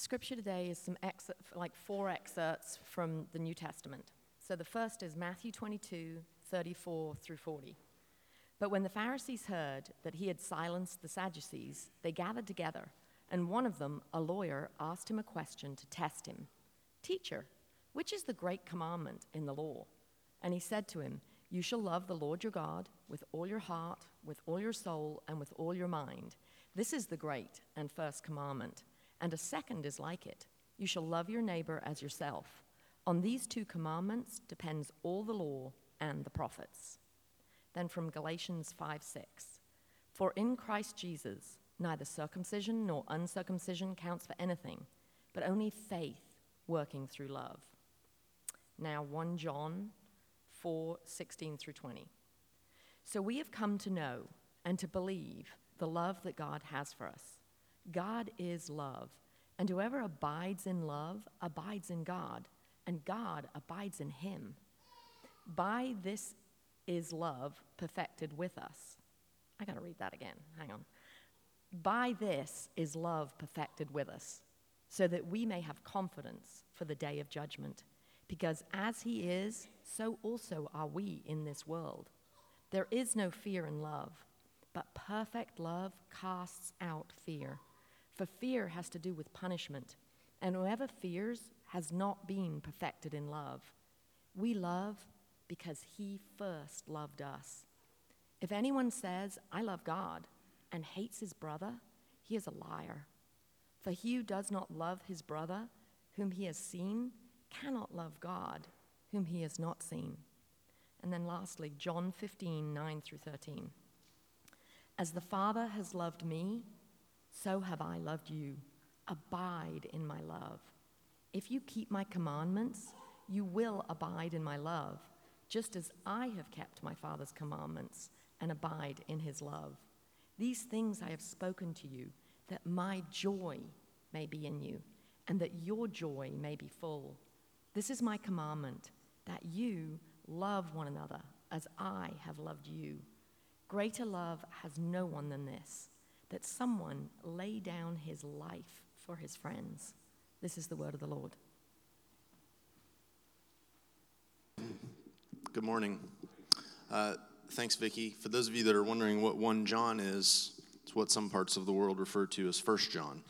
scripture today is some excerpt, like four excerpts from the New Testament. So the first is Matthew 22, 34 through 40. But when the Pharisees heard that he had silenced the Sadducees, they gathered together, and one of them, a lawyer, asked him a question to test him Teacher, which is the great commandment in the law? And he said to him, You shall love the Lord your God with all your heart, with all your soul, and with all your mind. This is the great and first commandment. And a second is like it You shall love your neighbor as yourself. On these two commandments depends all the law and the prophets. Then from Galatians 5 6. For in Christ Jesus, neither circumcision nor uncircumcision counts for anything, but only faith working through love. Now, 1 John 4 16 through 20. So we have come to know and to believe the love that God has for us. God is love, and whoever abides in love abides in God, and God abides in him. By this is love perfected with us. I got to read that again. Hang on. By this is love perfected with us, so that we may have confidence for the day of judgment. Because as he is, so also are we in this world. There is no fear in love, but perfect love casts out fear. For fear has to do with punishment, and whoever fears has not been perfected in love. We love because he first loved us. If anyone says, I love God, and hates his brother, he is a liar. For he who does not love his brother, whom he has seen, cannot love God, whom he has not seen. And then lastly, John 15, 9 through 13. As the Father has loved me, so have I loved you. Abide in my love. If you keep my commandments, you will abide in my love just as I have kept my Father's commandments and abide in his love. These things I have spoken to you, that my joy may be in you, and that your joy may be full. This is my commandment, that you love one another as I have loved you. Greater love has no one than this, that someone lay down his life for his friends. This is the word of the Lord. Good morning. Uh, thanks, Vicki. For those of you that are wondering what 1 John is, it's what some parts of the world refer to as 1 John.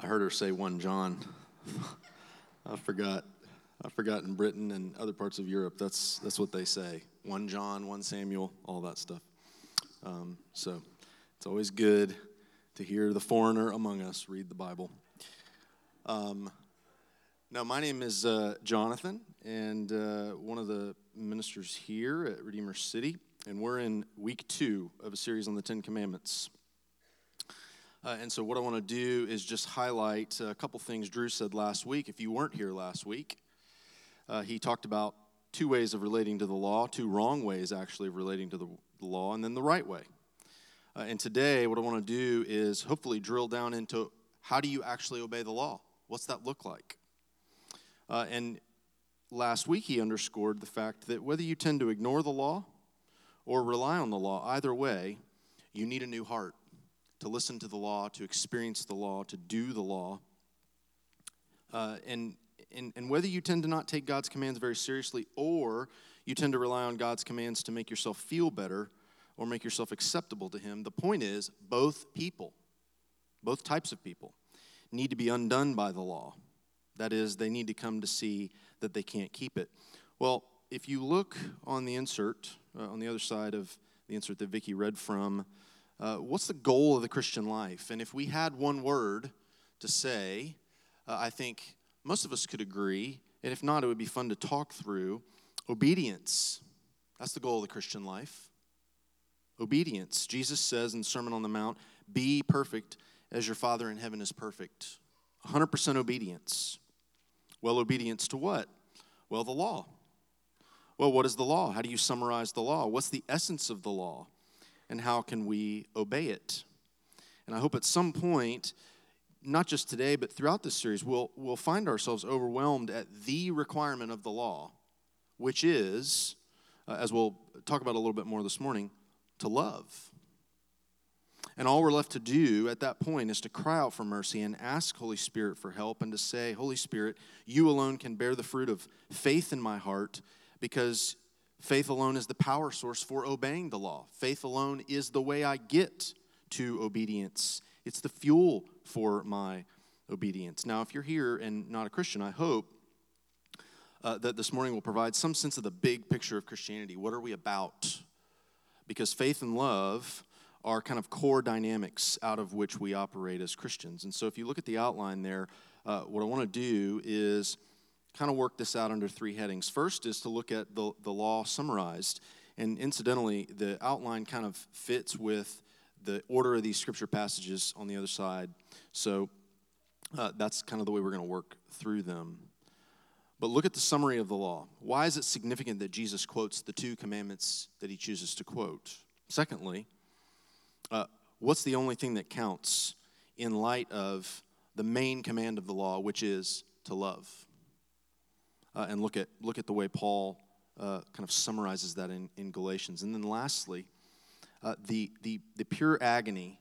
I heard her say 1 John. I forgot. I forgot in Britain and other parts of Europe, that's, that's what they say 1 John, 1 Samuel, all that stuff. Um, so it's always good to hear the foreigner among us read the Bible. Um, now, my name is uh, Jonathan, and uh, one of the ministers here at Redeemer City, and we're in week two of a series on the Ten Commandments. Uh, and so, what I want to do is just highlight a couple things Drew said last week. If you weren't here last week, uh, he talked about two ways of relating to the law, two wrong ways actually of relating to the, the law, and then the right way. Uh, and today, what I want to do is hopefully drill down into how do you actually obey the law? What's that look like? Uh, and last week he underscored the fact that whether you tend to ignore the law or rely on the law, either way, you need a new heart to listen to the law, to experience the law, to do the law. Uh, and, and, and whether you tend to not take God's commands very seriously or you tend to rely on God's commands to make yourself feel better or make yourself acceptable to Him, the point is both people, both types of people, need to be undone by the law. That is, they need to come to see that they can't keep it. Well, if you look on the insert, uh, on the other side of the insert that Vicki read from, uh, what's the goal of the Christian life? And if we had one word to say, uh, I think most of us could agree, and if not, it would be fun to talk through obedience. That's the goal of the Christian life. Obedience. Jesus says in the Sermon on the Mount, Be perfect as your Father in heaven is perfect. 100% obedience. Well, obedience to what? Well, the law. Well, what is the law? How do you summarize the law? What's the essence of the law? And how can we obey it? And I hope at some point, not just today, but throughout this series, we'll, we'll find ourselves overwhelmed at the requirement of the law, which is, uh, as we'll talk about a little bit more this morning, to love. And all we're left to do at that point is to cry out for mercy and ask Holy Spirit for help and to say, Holy Spirit, you alone can bear the fruit of faith in my heart because faith alone is the power source for obeying the law. Faith alone is the way I get to obedience, it's the fuel for my obedience. Now, if you're here and not a Christian, I hope uh, that this morning will provide some sense of the big picture of Christianity. What are we about? Because faith and love are kind of core dynamics out of which we operate as Christians. And so if you look at the outline there, uh, what I want to do is kind of work this out under three headings. First is to look at the, the law summarized. And incidentally, the outline kind of fits with the order of these scripture passages on the other side. So uh, that's kind of the way we're going to work through them. But look at the summary of the law. Why is it significant that Jesus quotes the two commandments that he chooses to quote? Secondly, uh, what's the only thing that counts in light of the main command of the law, which is to love? Uh, and look at, look at the way Paul uh, kind of summarizes that in, in Galatians. And then lastly, uh, the, the, the pure agony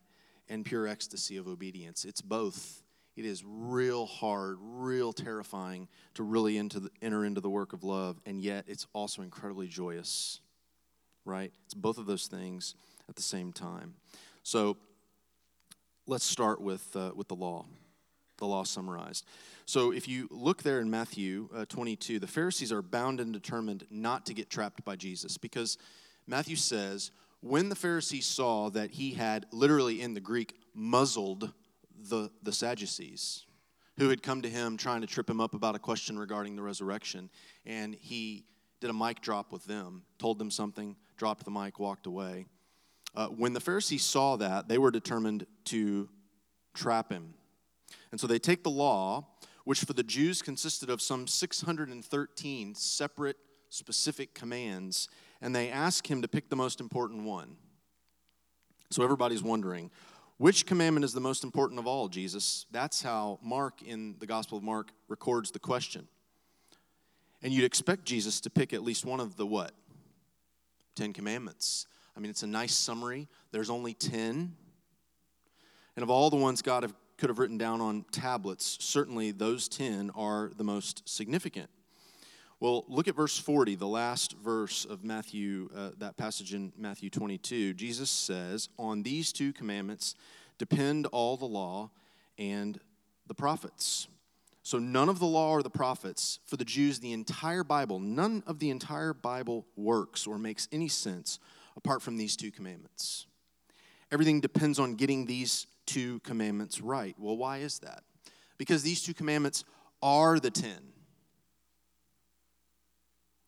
and pure ecstasy of obedience. It's both. It is real hard, real terrifying to really into the, enter into the work of love, and yet it's also incredibly joyous, right? It's both of those things at the same time. So let's start with, uh, with the law, the law summarized. So if you look there in Matthew uh, 22, the Pharisees are bound and determined not to get trapped by Jesus because Matthew says, when the Pharisees saw that he had literally in the Greek muzzled the, the Sadducees, who had come to him trying to trip him up about a question regarding the resurrection, and he did a mic drop with them, told them something, dropped the mic, walked away. Uh, when the Pharisees saw that, they were determined to trap him. And so they take the law, which for the Jews consisted of some 613 separate, specific commands, and they ask him to pick the most important one. So everybody's wondering, which commandment is the most important of all, Jesus? That's how Mark in the Gospel of Mark records the question. And you'd expect Jesus to pick at least one of the what? Ten Commandments. I mean, it's a nice summary. There's only 10. And of all the ones God have, could have written down on tablets, certainly those 10 are the most significant. Well, look at verse 40, the last verse of Matthew, uh, that passage in Matthew 22. Jesus says, On these two commandments depend all the law and the prophets. So, none of the law or the prophets, for the Jews, the entire Bible, none of the entire Bible works or makes any sense apart from these two commandments. Everything depends on getting these two commandments right. Well, why is that? Because these two commandments are the ten.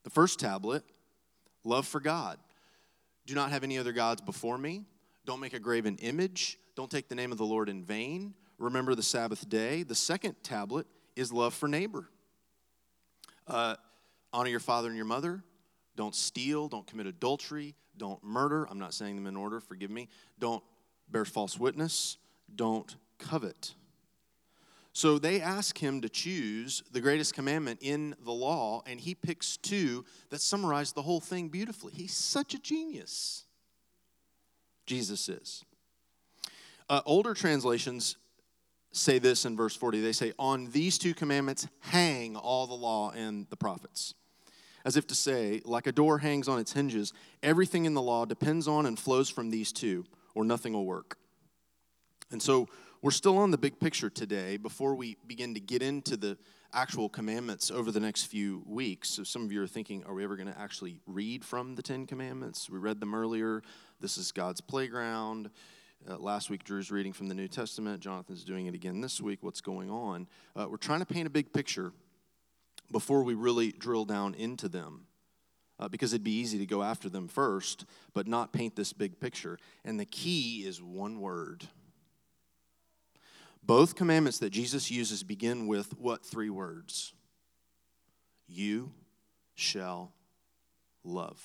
The first tablet, love for God. Do not have any other gods before me. Don't make a graven image. Don't take the name of the Lord in vain. Remember the Sabbath day. The second tablet is love for neighbor. Uh, honor your father and your mother. Don't steal. Don't commit adultery. Don't murder. I'm not saying them in order, forgive me. Don't bear false witness. Don't covet. So they ask him to choose the greatest commandment in the law, and he picks two that summarize the whole thing beautifully. He's such a genius. Jesus is. Uh, older translations say this in verse 40. They say, On these two commandments hang all the law and the prophets. As if to say, like a door hangs on its hinges, everything in the law depends on and flows from these two, or nothing will work. And so we're still on the big picture today before we begin to get into the actual commandments over the next few weeks. So some of you are thinking, are we ever going to actually read from the Ten Commandments? We read them earlier. This is God's playground. Uh, last week, Drew's reading from the New Testament. Jonathan's doing it again this week. What's going on? Uh, we're trying to paint a big picture before we really drill down into them. Uh, because it'd be easy to go after them first, but not paint this big picture. And the key is one word both commandments that Jesus uses begin with what three words? You shall love.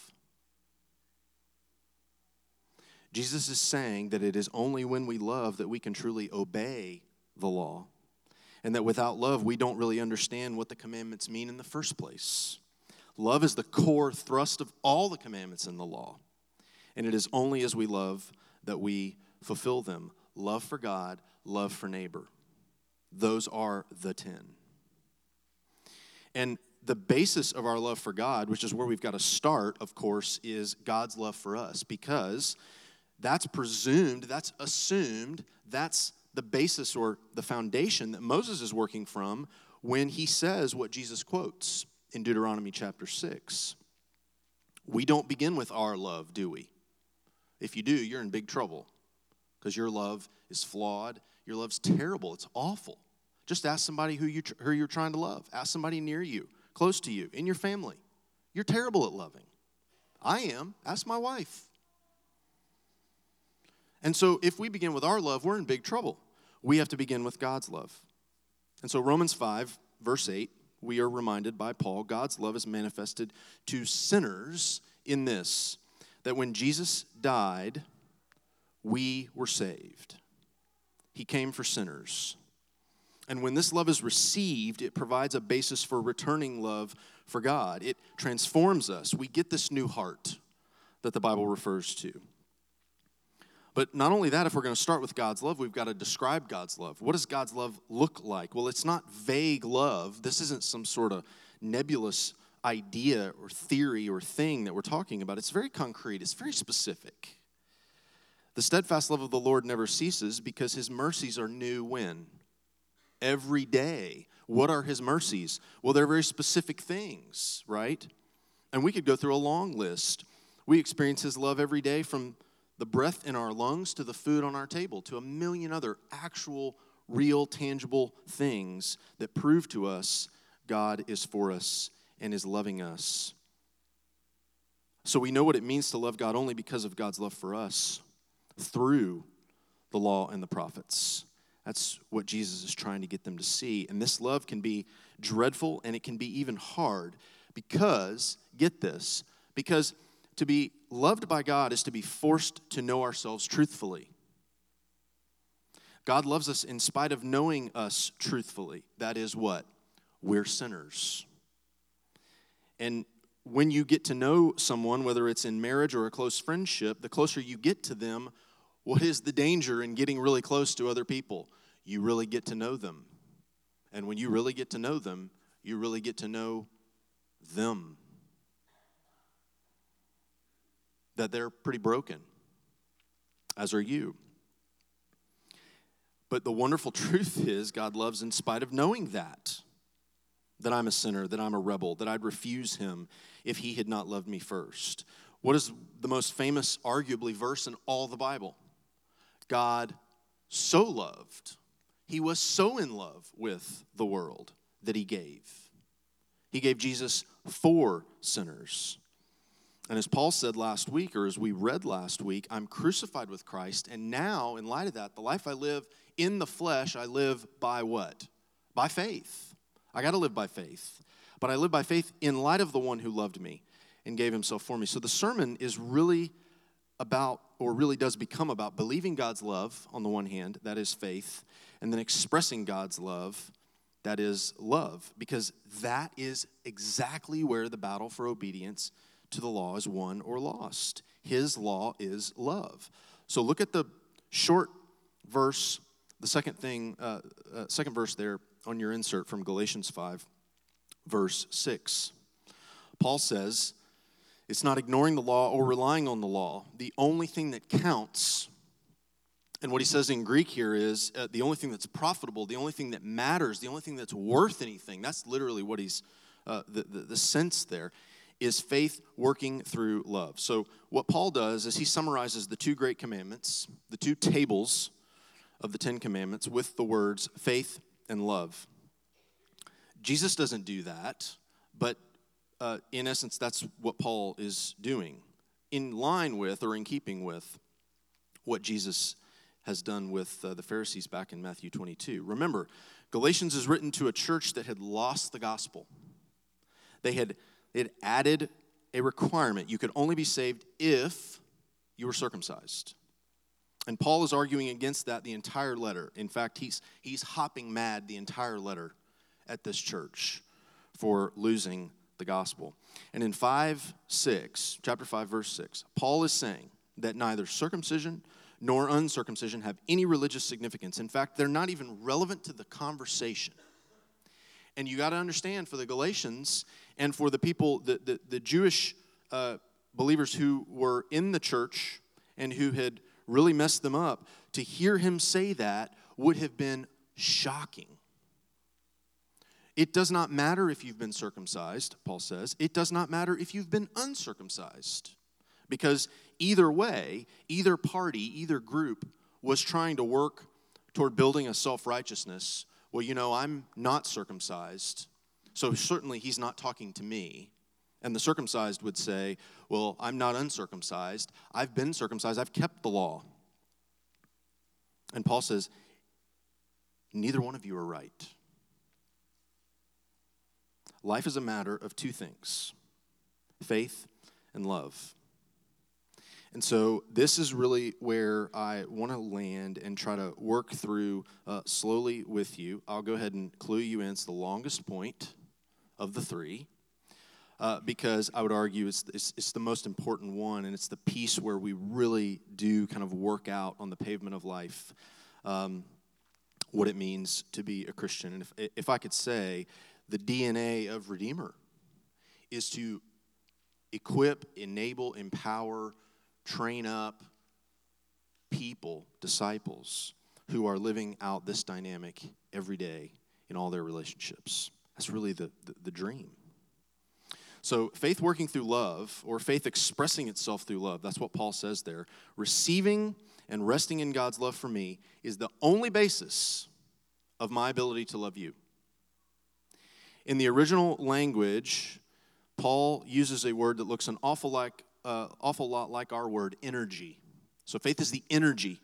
Jesus is saying that it is only when we love that we can truly obey the law, and that without love, we don't really understand what the commandments mean in the first place. Love is the core thrust of all the commandments in the law, and it is only as we love that we fulfill them love for God, love for neighbor. Those are the 10. And the basis of our love for God, which is where we've got to start, of course, is God's love for us because that's presumed, that's assumed, that's the basis or the foundation that Moses is working from when he says what Jesus quotes in Deuteronomy chapter 6. We don't begin with our love, do we? If you do, you're in big trouble because your love is flawed. Your love's terrible. It's awful. Just ask somebody who, you, who you're trying to love. Ask somebody near you, close to you, in your family. You're terrible at loving. I am. Ask my wife. And so, if we begin with our love, we're in big trouble. We have to begin with God's love. And so, Romans 5, verse 8, we are reminded by Paul God's love is manifested to sinners in this that when Jesus died, we were saved. He came for sinners. And when this love is received, it provides a basis for returning love for God. It transforms us. We get this new heart that the Bible refers to. But not only that, if we're going to start with God's love, we've got to describe God's love. What does God's love look like? Well, it's not vague love. This isn't some sort of nebulous idea or theory or thing that we're talking about. It's very concrete, it's very specific. The steadfast love of the Lord never ceases because his mercies are new when? Every day. What are his mercies? Well, they're very specific things, right? And we could go through a long list. We experience his love every day from the breath in our lungs to the food on our table to a million other actual, real, tangible things that prove to us God is for us and is loving us. So we know what it means to love God only because of God's love for us through the law and the prophets. That's what Jesus is trying to get them to see. And this love can be dreadful and it can be even hard because, get this, because to be loved by God is to be forced to know ourselves truthfully. God loves us in spite of knowing us truthfully. That is what? We're sinners. And when you get to know someone, whether it's in marriage or a close friendship, the closer you get to them, what is the danger in getting really close to other people? You really get to know them. And when you really get to know them, you really get to know them. that they're pretty broken, as are you. But the wonderful truth is, God loves in spite of knowing that. That I'm a sinner, that I'm a rebel, that I'd refuse him if he had not loved me first. What is the most famous, arguably, verse in all the Bible? God so loved, he was so in love with the world that he gave. He gave Jesus for sinners. And as Paul said last week, or as we read last week, I'm crucified with Christ. And now, in light of that, the life I live in the flesh, I live by what? By faith. I got to live by faith. But I live by faith in light of the one who loved me and gave himself for me. So the sermon is really about, or really does become about, believing God's love on the one hand, that is faith, and then expressing God's love, that is love, because that is exactly where the battle for obedience to the law is won or lost. His law is love. So look at the short verse, the second thing, uh, uh, second verse there on your insert from Galatians 5, verse 6. Paul says, it's not ignoring the law or relying on the law. The only thing that counts, and what he says in Greek here is uh, the only thing that's profitable, the only thing that matters, the only thing that's worth anything. That's literally what he's, uh, the, the, the sense there is faith working through love. So, what Paul does is he summarizes the two great commandments, the two tables of the Ten Commandments, with the words faith and love. Jesus doesn't do that, but uh, in essence, that's what Paul is doing, in line with or in keeping with what Jesus has done with uh, the Pharisees back in Matthew 22. Remember, Galatians is written to a church that had lost the gospel. They had it added a requirement. You could only be saved if you were circumcised. And Paul is arguing against that the entire letter. In fact, he's, he's hopping mad the entire letter at this church for losing the gospel. And in 5 6, chapter 5, verse 6, Paul is saying that neither circumcision nor uncircumcision have any religious significance. In fact, they're not even relevant to the conversation. And you got to understand for the Galatians and for the people, the, the, the Jewish uh, believers who were in the church and who had really messed them up, to hear him say that would have been shocking. It does not matter if you've been circumcised, Paul says. It does not matter if you've been uncircumcised. Because either way, either party, either group was trying to work toward building a self righteousness. Well, you know, I'm not circumcised, so certainly he's not talking to me. And the circumcised would say, Well, I'm not uncircumcised. I've been circumcised. I've kept the law. And Paul says, Neither one of you are right. Life is a matter of two things faith and love. And so, this is really where I want to land and try to work through uh, slowly with you. I'll go ahead and clue you in. It's the longest point of the three. Uh, because I would argue it's, it's, it's, the most important one, and it's the piece where we really do kind of work out on the pavement of life um, what it means to be a Christian. And if, if I could say, the DNA of Redeemer is to equip, enable, empower, train up people, disciples, who are living out this dynamic every day in all their relationships. That's really the, the, the, dream. So, faith working through love, or faith expressing itself through love, that's what Paul says there. Receiving and resting in God's love for me is the only basis of my ability to love you. In the original language, Paul uses a word that looks an awful, like, uh, awful lot like our word, energy. So faith is the energy,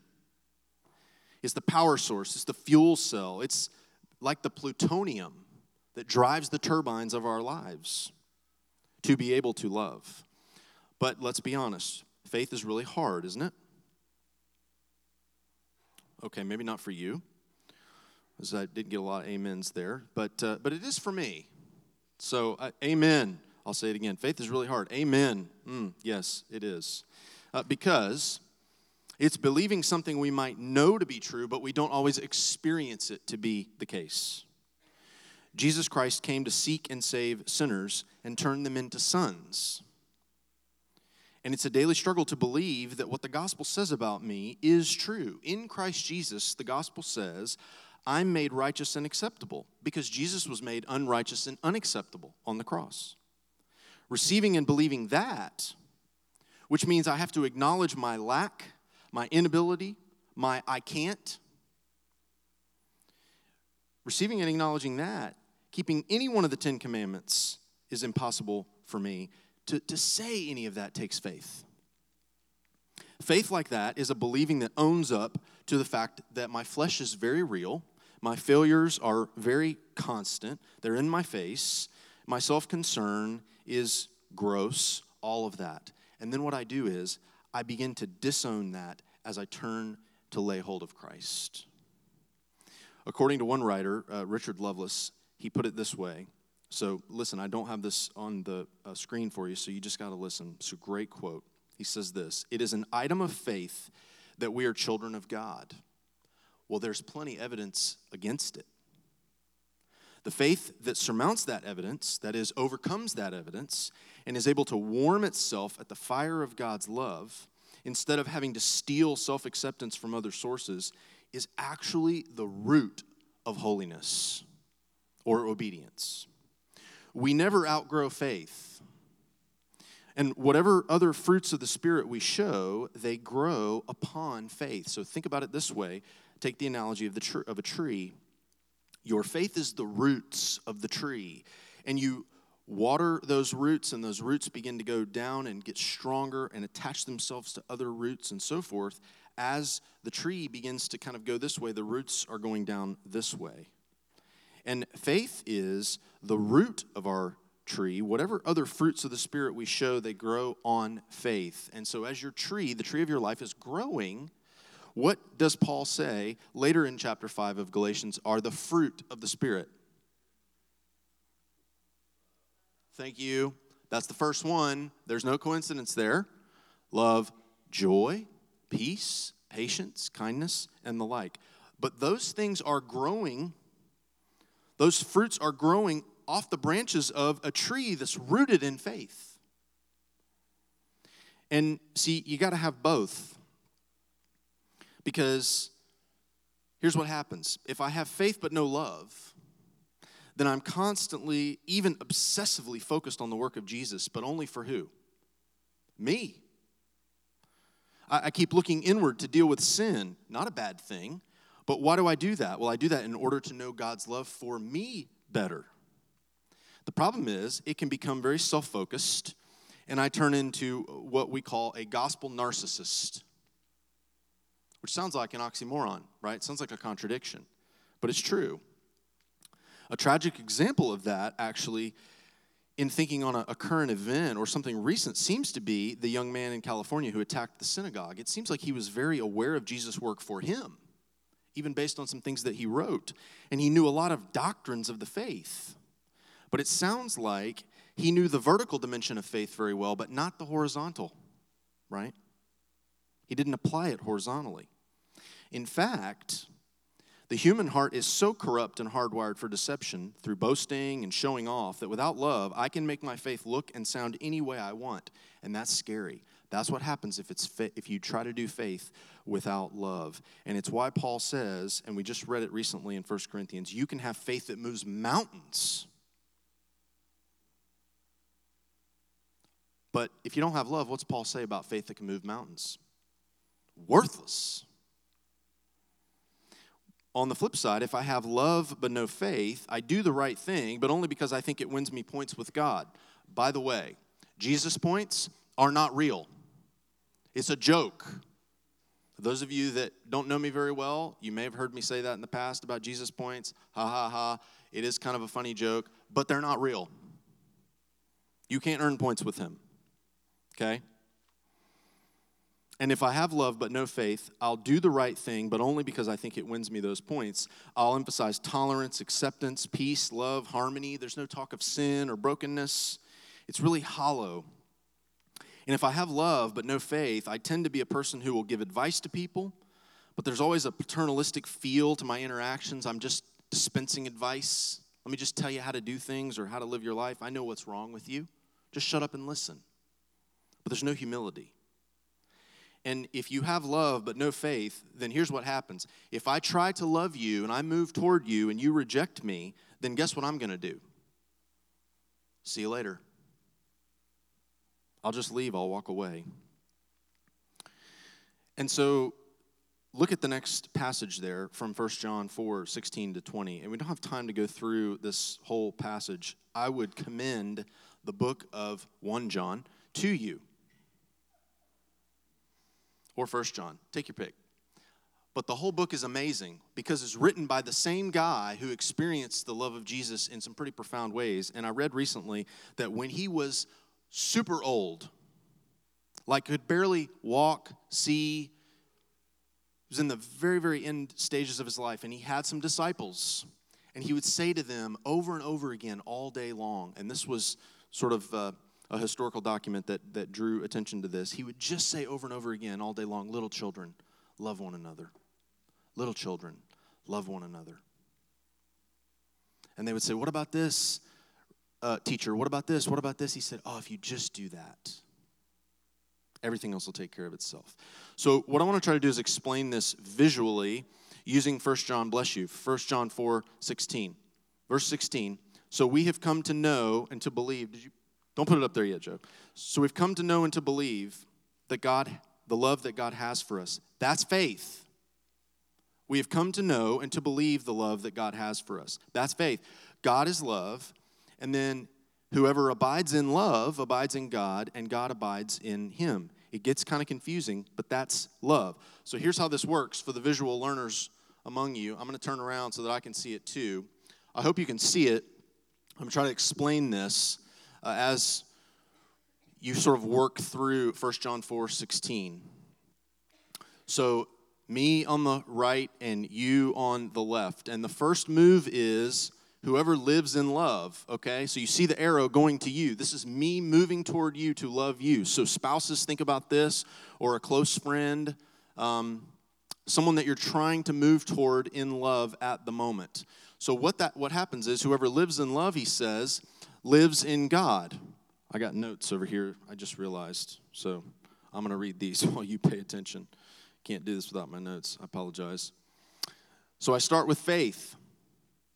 it's the power source, it's the fuel cell, it's like the plutonium that drives the turbines of our lives to be able to love. But let's be honest, faith is really hard, isn't it? Okay, maybe not for you as I didn't get a lot of amens there, but, uh, but it is for me. So, uh, amen. I'll say it again. Faith is really hard. Amen. Mm, yes, it is. Uh, because it's believing something we might know to be true, but we don't always experience it to be the case. Jesus Christ came to seek and save sinners and turn them into sons. And it's a daily struggle to believe that what the gospel says about me is true. In Christ Jesus, the gospel says, I'm made righteous and acceptable because Jesus was made unrighteous and unacceptable on the cross. Receiving and believing that, which means I have to acknowledge my lack, my inability, my I can't. Receiving and acknowledging that, keeping any one of the Ten Commandments is impossible for me. To, to say any of that takes faith. Faith like that is a believing that owns up to the fact that my flesh is very real, my failures are very constant, they're in my face, my self concern is gross, all of that. And then what I do is I begin to disown that as I turn to lay hold of Christ. According to one writer, uh, Richard Lovelace, he put it this way. So listen, I don't have this on the uh, screen for you, so you just got to listen. It's a great quote. He says this It is an item of faith that we are children of God. Well, there's plenty evidence against it. The faith that surmounts that evidence, that is, overcomes that evidence, and is able to warm itself at the fire of God's love, instead of having to steal self acceptance from other sources, is actually the root of holiness or obedience. We never outgrow faith. And whatever other fruits of the Spirit we show, they grow upon faith. So think about it this way take the analogy of, the tr- of a tree. Your faith is the roots of the tree, and you water those roots, and those roots begin to go down and get stronger and attach themselves to other roots and so forth. As the tree begins to kind of go this way, the roots are going down this way. And faith is the root of our tree, whatever other fruits of the Spirit we show, they grow on faith. And so, as your tree, the tree of your life is growing, what does Paul say later in chapter 5 of Galatians are the fruit of the Spirit? Thank you. That's the first one. There's no coincidence there. Love, joy, peace, patience, kindness, and the like. But those things are growing, those fruits are growing off the branches of a tree that's rooted in faith. And see, you got to have both. Because here's what happens if I have faith but no love, then I'm constantly, even obsessively focused on the work of Jesus, but only for who? Me. I, I keep looking inward to deal with sin, not a bad thing. But why do I do that? Well, I do that in order to know God's love for me better. The problem is, it can become very self focused, and I turn into what we call a gospel narcissist, which sounds like an oxymoron, right? sounds like a contradiction, but it's true. A tragic example of that, actually, in thinking on a, a, current event or something recent, seems to be the young man in California who attacked the synagogue. It seems like he was very aware of Jesus' work for him even based on some things that he wrote. And he knew a lot of doctrines of the faith. But it sounds like he knew the vertical dimension of faith very well, but not the horizontal, right? He didn't apply it horizontally. In fact, the human heart is so corrupt and hardwired for deception through boasting and showing off that without love, I can make my faith look and sound any way I want. And that's scary. That's what happens if, it's if you try to do faith without love. And it's why Paul says, and we just read it recently in 1 Corinthians, you can have faith that moves mountains. But if you don't have love, what's Paul say about faith that can move mountains? Worthless. On the flip side, if I have love but no faith, I do the right thing, but only because I think it wins me points with God. By the way, Jesus' points are not real. It's a joke. Those of you that don't know me very well, you may have heard me say that in the past about Jesus points. Ha ha ha. It is kind of a funny joke, but they're not real. You can't earn points with him. Okay? And if I have love but no faith, I'll do the right thing, but only because I think it wins me those points. I'll emphasize tolerance, acceptance, peace, love, harmony. There's no talk of sin or brokenness. It's really hollow. And if I have love but no faith, I tend to be a person who will give advice to people, but there's always a paternalistic feel to my interactions. I'm just dispensing advice. Let me just tell you how to do things or how to live your life. I know what's wrong with you. Just shut up and listen. But there's no humility. And if you have love but no faith, then here's what happens. If I try to love you and I move toward you and you reject me, then guess what I'm going to do? See you later. I'll just leave, I'll walk away. And so look at the next passage there from 1 John 4 16 to 20. And we don't have time to go through this whole passage. I would commend the book of 1 John to you or 1 John. Take your pick. But the whole book is amazing because it's written by the same guy who experienced the love of Jesus in some pretty profound ways. And I read recently that when he was super old, like could barely walk, see. Was in the very, very end stages of his life, and he had some disciples. And he would say to them over and over again all day long, and this was sort of uh, a historical document that, that drew attention to this. He would just say over and over again all day long, Little children, love one another. Little children, love one another. And they would say, What about this? uh, teacher, what about this? What about this? He said, oh, if you just do that, everything else will take care of itself. So, what I want to try to do is explain this visually using 1 John, bless you, 1 John 4 16. Verse 16. So, we have come to know and to believe. Did you? Don't put it up there yet, Joe. So, we've come to know and to believe that God, the love that God has for us. That's faith. We have come to know and to believe the love that God has for us. That's faith. God is love, and then whoever abides in love abides in God, and God abides in him. It gets kind of confusing, but that's love. So here's how this works for the visual learners among you. I'm going to turn around so that I can see it too. I hope you can see it. I'm trying to explain this uh, as you sort of work through 1 John 4 16. So, me on the right and you on the left. And the first move is whoever lives in love, okay? So you see the arrow going to you. This is me moving toward you to love you. So, spouses, think about this, or a close friend. Um, someone that you're trying to move toward in love at the moment. So what that what happens is whoever lives in love, he says, lives in God. I got notes over here. I just realized. So I'm going to read these while you pay attention. Can't do this without my notes. I apologize. So I start with faith.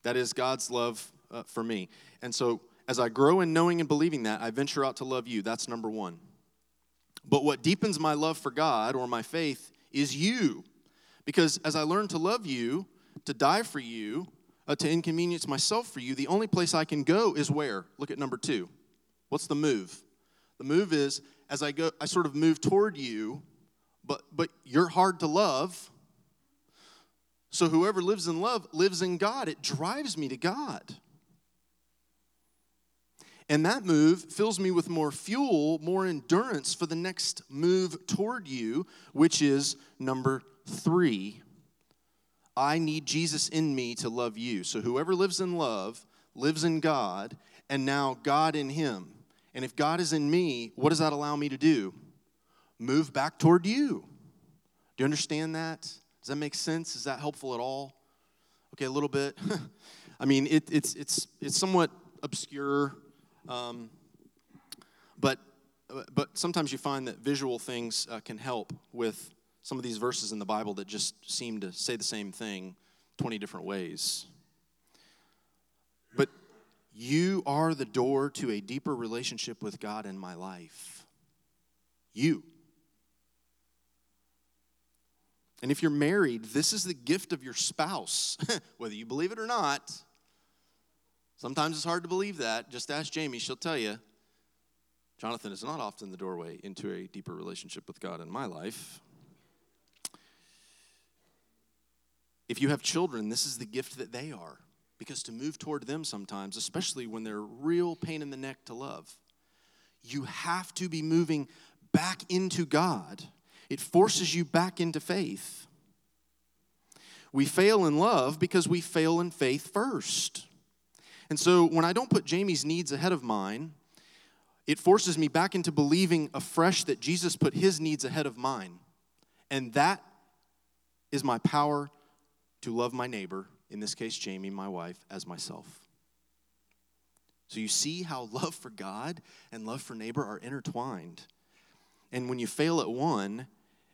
That is God's love uh, for me. And so as I grow in knowing and believing that, I venture out to love you. That's number one. But what deepens my love for God or my faith is you. Because as I learn to love you, to die for you, uh, to inconvenience myself for you, the only place I can go is where? Look at number two. What's the move? The move is as I go, I sort of move toward you, but but you're hard to love. So whoever lives in love lives in God. It drives me to God. And that move fills me with more fuel, more endurance for the next move toward you, which is number three. I need Jesus in me to love you. So whoever lives in love lives in God, and now God in him. And if God is in me, what does that allow me to do? Move back toward you. Do you understand that? Does that make sense? Is that helpful at all? Okay, a little bit. I mean, it, it's, it's, it's somewhat obscure, um, but, but sometimes you find that visual things uh, can help with some of these verses in the Bible that just seem to say the same thing 20 different ways. But you are the door to a deeper relationship with God in my life. You. And if you're married, this is the gift of your spouse, whether you believe it or not. Sometimes it's hard to believe that. Just ask Jamie, she'll tell you. Jonathan is not often the doorway into a deeper relationship with God in my life. If you have children, this is the gift that they are. Because to move toward them sometimes, especially when they're real pain in the neck to love, you have to be moving back into God. It forces you back into faith. We fail in love because we fail in faith first. And so when I don't put Jamie's needs ahead of mine, it forces me back into believing afresh that Jesus put his needs ahead of mine. And that is my power to love my neighbor in this case, Jamie, my wife, as myself. So you see how love for God and love for neighbor are intertwined. And when you fail at one,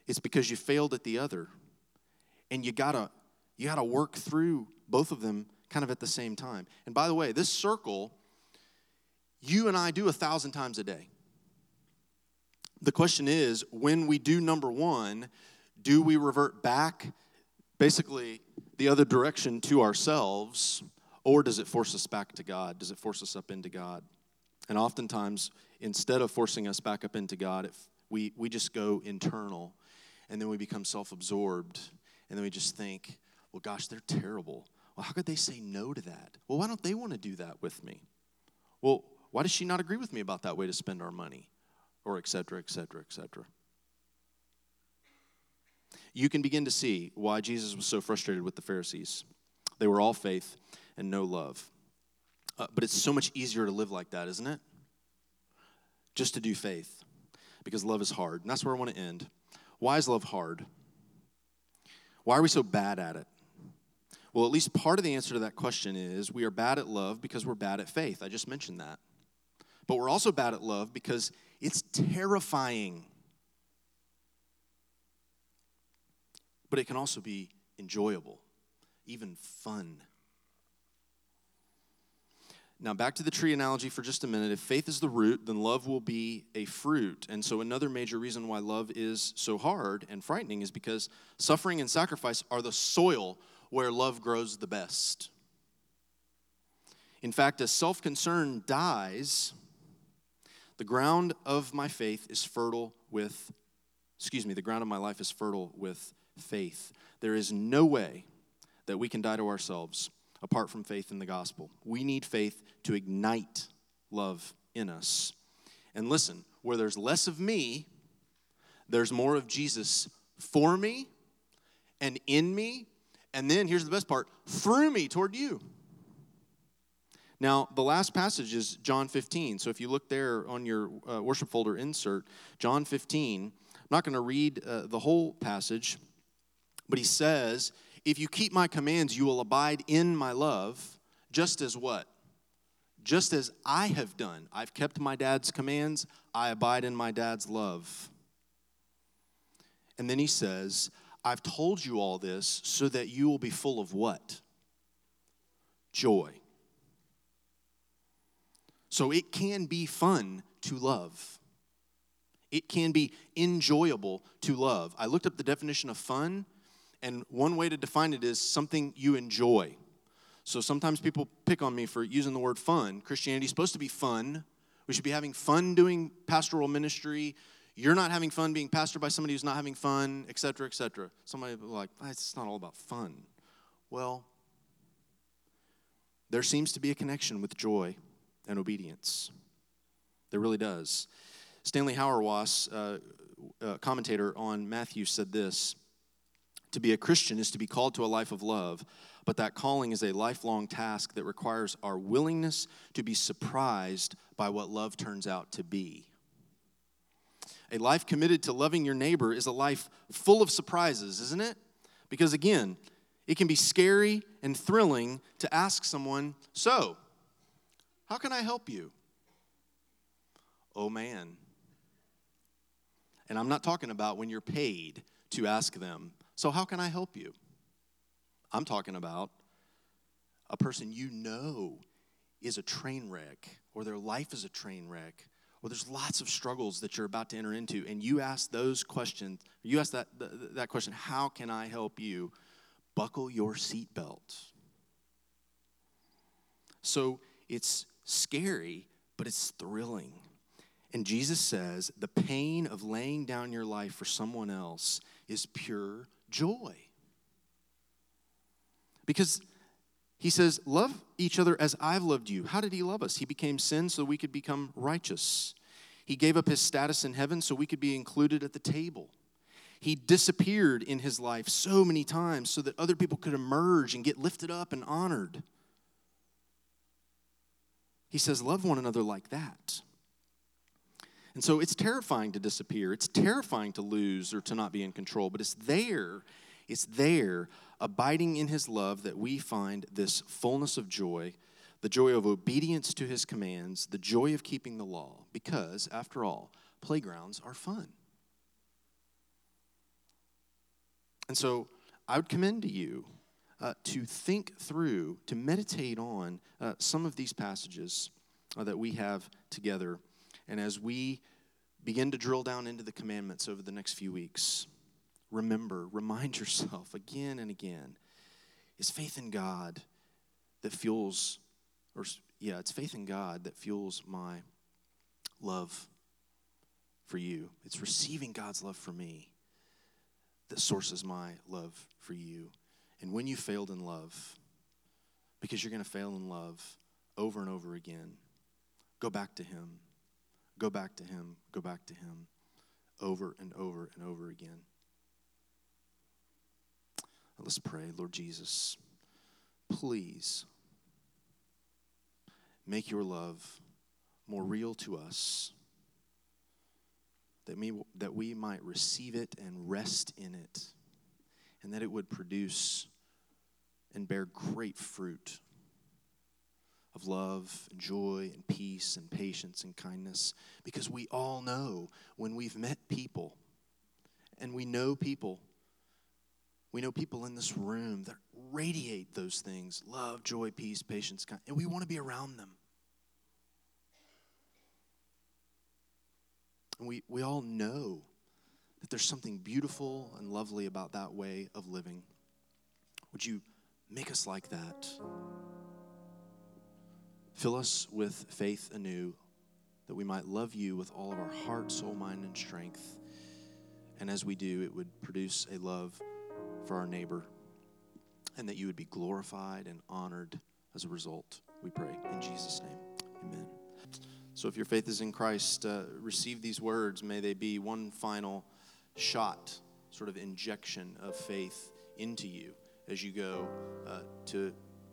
it's because you failed at the other. And you gotta you gotta work through both of them kind of at the same time. And by the way, this circle, you and I do a thousand times a day. The question is, when we do number one, do we revert back basically the other direction to ourselves, or does it force us back to God? Does it force us up into God? And oftentimes, instead of forcing us back up into God, we, we just go internal and then we become self absorbed and then we just think, well, gosh, they're terrible. Well, how could they say no to that? Well, why don't they want to do that with me? Well, why does she not agree with me about that way to spend our money? Or et cetera, et cetera, et cetera you can begin to see why Jesus was so frustrated with the Pharisees. They were all faith and no love. Uh, but it's so much easier to live like that, isn't it? Just to do faith, because love is hard. And that's where I want to end. Why is love hard? Why are we so bad at it? Well, at least part of the answer to that question is we are bad at love because we're bad at faith. I just mentioned that. But we're also bad at love because it's terrifying. But it can also be enjoyable, even fun. Now, back to the tree analogy for just a minute. If faith is the root, then love will be a fruit. And so, another major reason why love is so hard and frightening is because suffering and sacrifice are the soil where love grows the best. In fact, as self concern dies, the ground of my faith is fertile with, excuse me, the ground of my life is fertile with faith. There is no way that we can die to ourselves apart from faith in the gospel. We need faith to ignite love in us. And listen, where there's less of me, there's more of Jesus for me and in me. And then here's the best part through me toward you. Now, the last passage is John 15. So if you look there on your uh, worship folder insert, John 15, I'm not going to read uh, the whole passage But he says, If you keep my commands, you will abide in my love, just as what? Just as I have done. I've kept my dad's commands, I abide in my dad's love. And then he says, I've told you all this so that you will be full of what? Joy. So it can be fun to love. It can be enjoyable to love. I looked up the definition of fun, and one way to define it is something you enjoy. So sometimes people pick on me for using the word fun. Christianity is supposed to be fun. We should be having fun doing pastoral ministry. You're not having fun being pastored by somebody who's not having fun, etc., etc. Somebody like, it's not all about fun. Well, there seems to be a connection with joy and obedience. There really does. Stanley Hauerwas, uh, uh, commentator on Matthew, said this To be a Christian is to be called to a life of love, but that calling is a lifelong task that requires our willingness to be surprised by what love turns out to be. A life committed to loving your neighbor is a life full of surprises, isn't it? Because again, it can be scary and thrilling to ask someone, So, how can I help you? Oh man. And I'm not talking about when you're paid to ask them, So, how can I help you? I'm talking about a person you know is a train wreck or their life is a train wreck or there's lots of struggles that you're about to enter into and you ask those questions you ask that, that question how can i help you? Buckle your seatbelt. So it's scary but it's thrilling. And jesus says the pain of laying down your life for someone else is pure joy because he says, Love each other as I've loved you. How did he love us? He became sin so we could become righteous. He gave up his status in heaven so we could be included at the table. He disappeared in his life so many times so that other people could emerge and get lifted up and honored. He says, Love one another like that. And so it's terrifying to disappear. It's terrifying to lose or to not be in control, but it's there. It's there abiding in his love that we find this fullness of joy, the joy of obedience to his commands, the joy of keeping the law, because, after all, playgrounds are fun. And so I would commend to you uh, to think through, to meditate on uh, some of these passages uh, that we have together. And as we begin to drill down into the commandments over the next few weeks, remember, remind yourself again and again it's faith in God that fuels, or yeah, it's faith in God that fuels my love for you. It's receiving God's love for me that sources my love for you. And when you failed in love, because you're going to fail in love over and over again, go back to Him. Go back to Him. Go back to Him over and over and over again. Let's pray. Lord Jesus, please make your love more real to us, that, me, that we might receive it and rest in it, and that it would produce and bear great fruit of love and joy and peace and patience and kindness. Because we all know when we've met people and we know people we know people in this room that radiate those things love, joy, peace, patience, kind, and we want to be around them. And we, we all know that there's something beautiful and lovely about that way of living. Would you make us like that? Fill us with faith anew that we might love you with all of our heart, soul, mind, and strength. And as we do, it would produce a love for our neighbor, and that you would be glorified and honored as a result. We pray in Jesus' name. Amen. So, if your faith is in Christ, uh, receive these words. May they be one final shot, sort of injection of faith into you as you go uh, to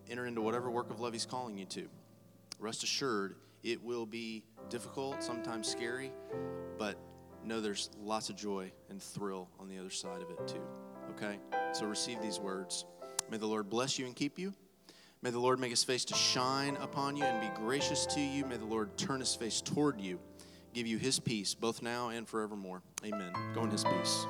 enter into whatever work of love He's calling you to. Rest assured, it will be difficult, sometimes scary, but know there's lots of joy and thrill on the other side of it, too. okay? So receive these words. May the Lord bless you and keep you. May the Lord make his face to shine upon you and be gracious to you. May the Lord turn his face toward you, give you his peace, both now and forevermore. Amen. Go in his peace.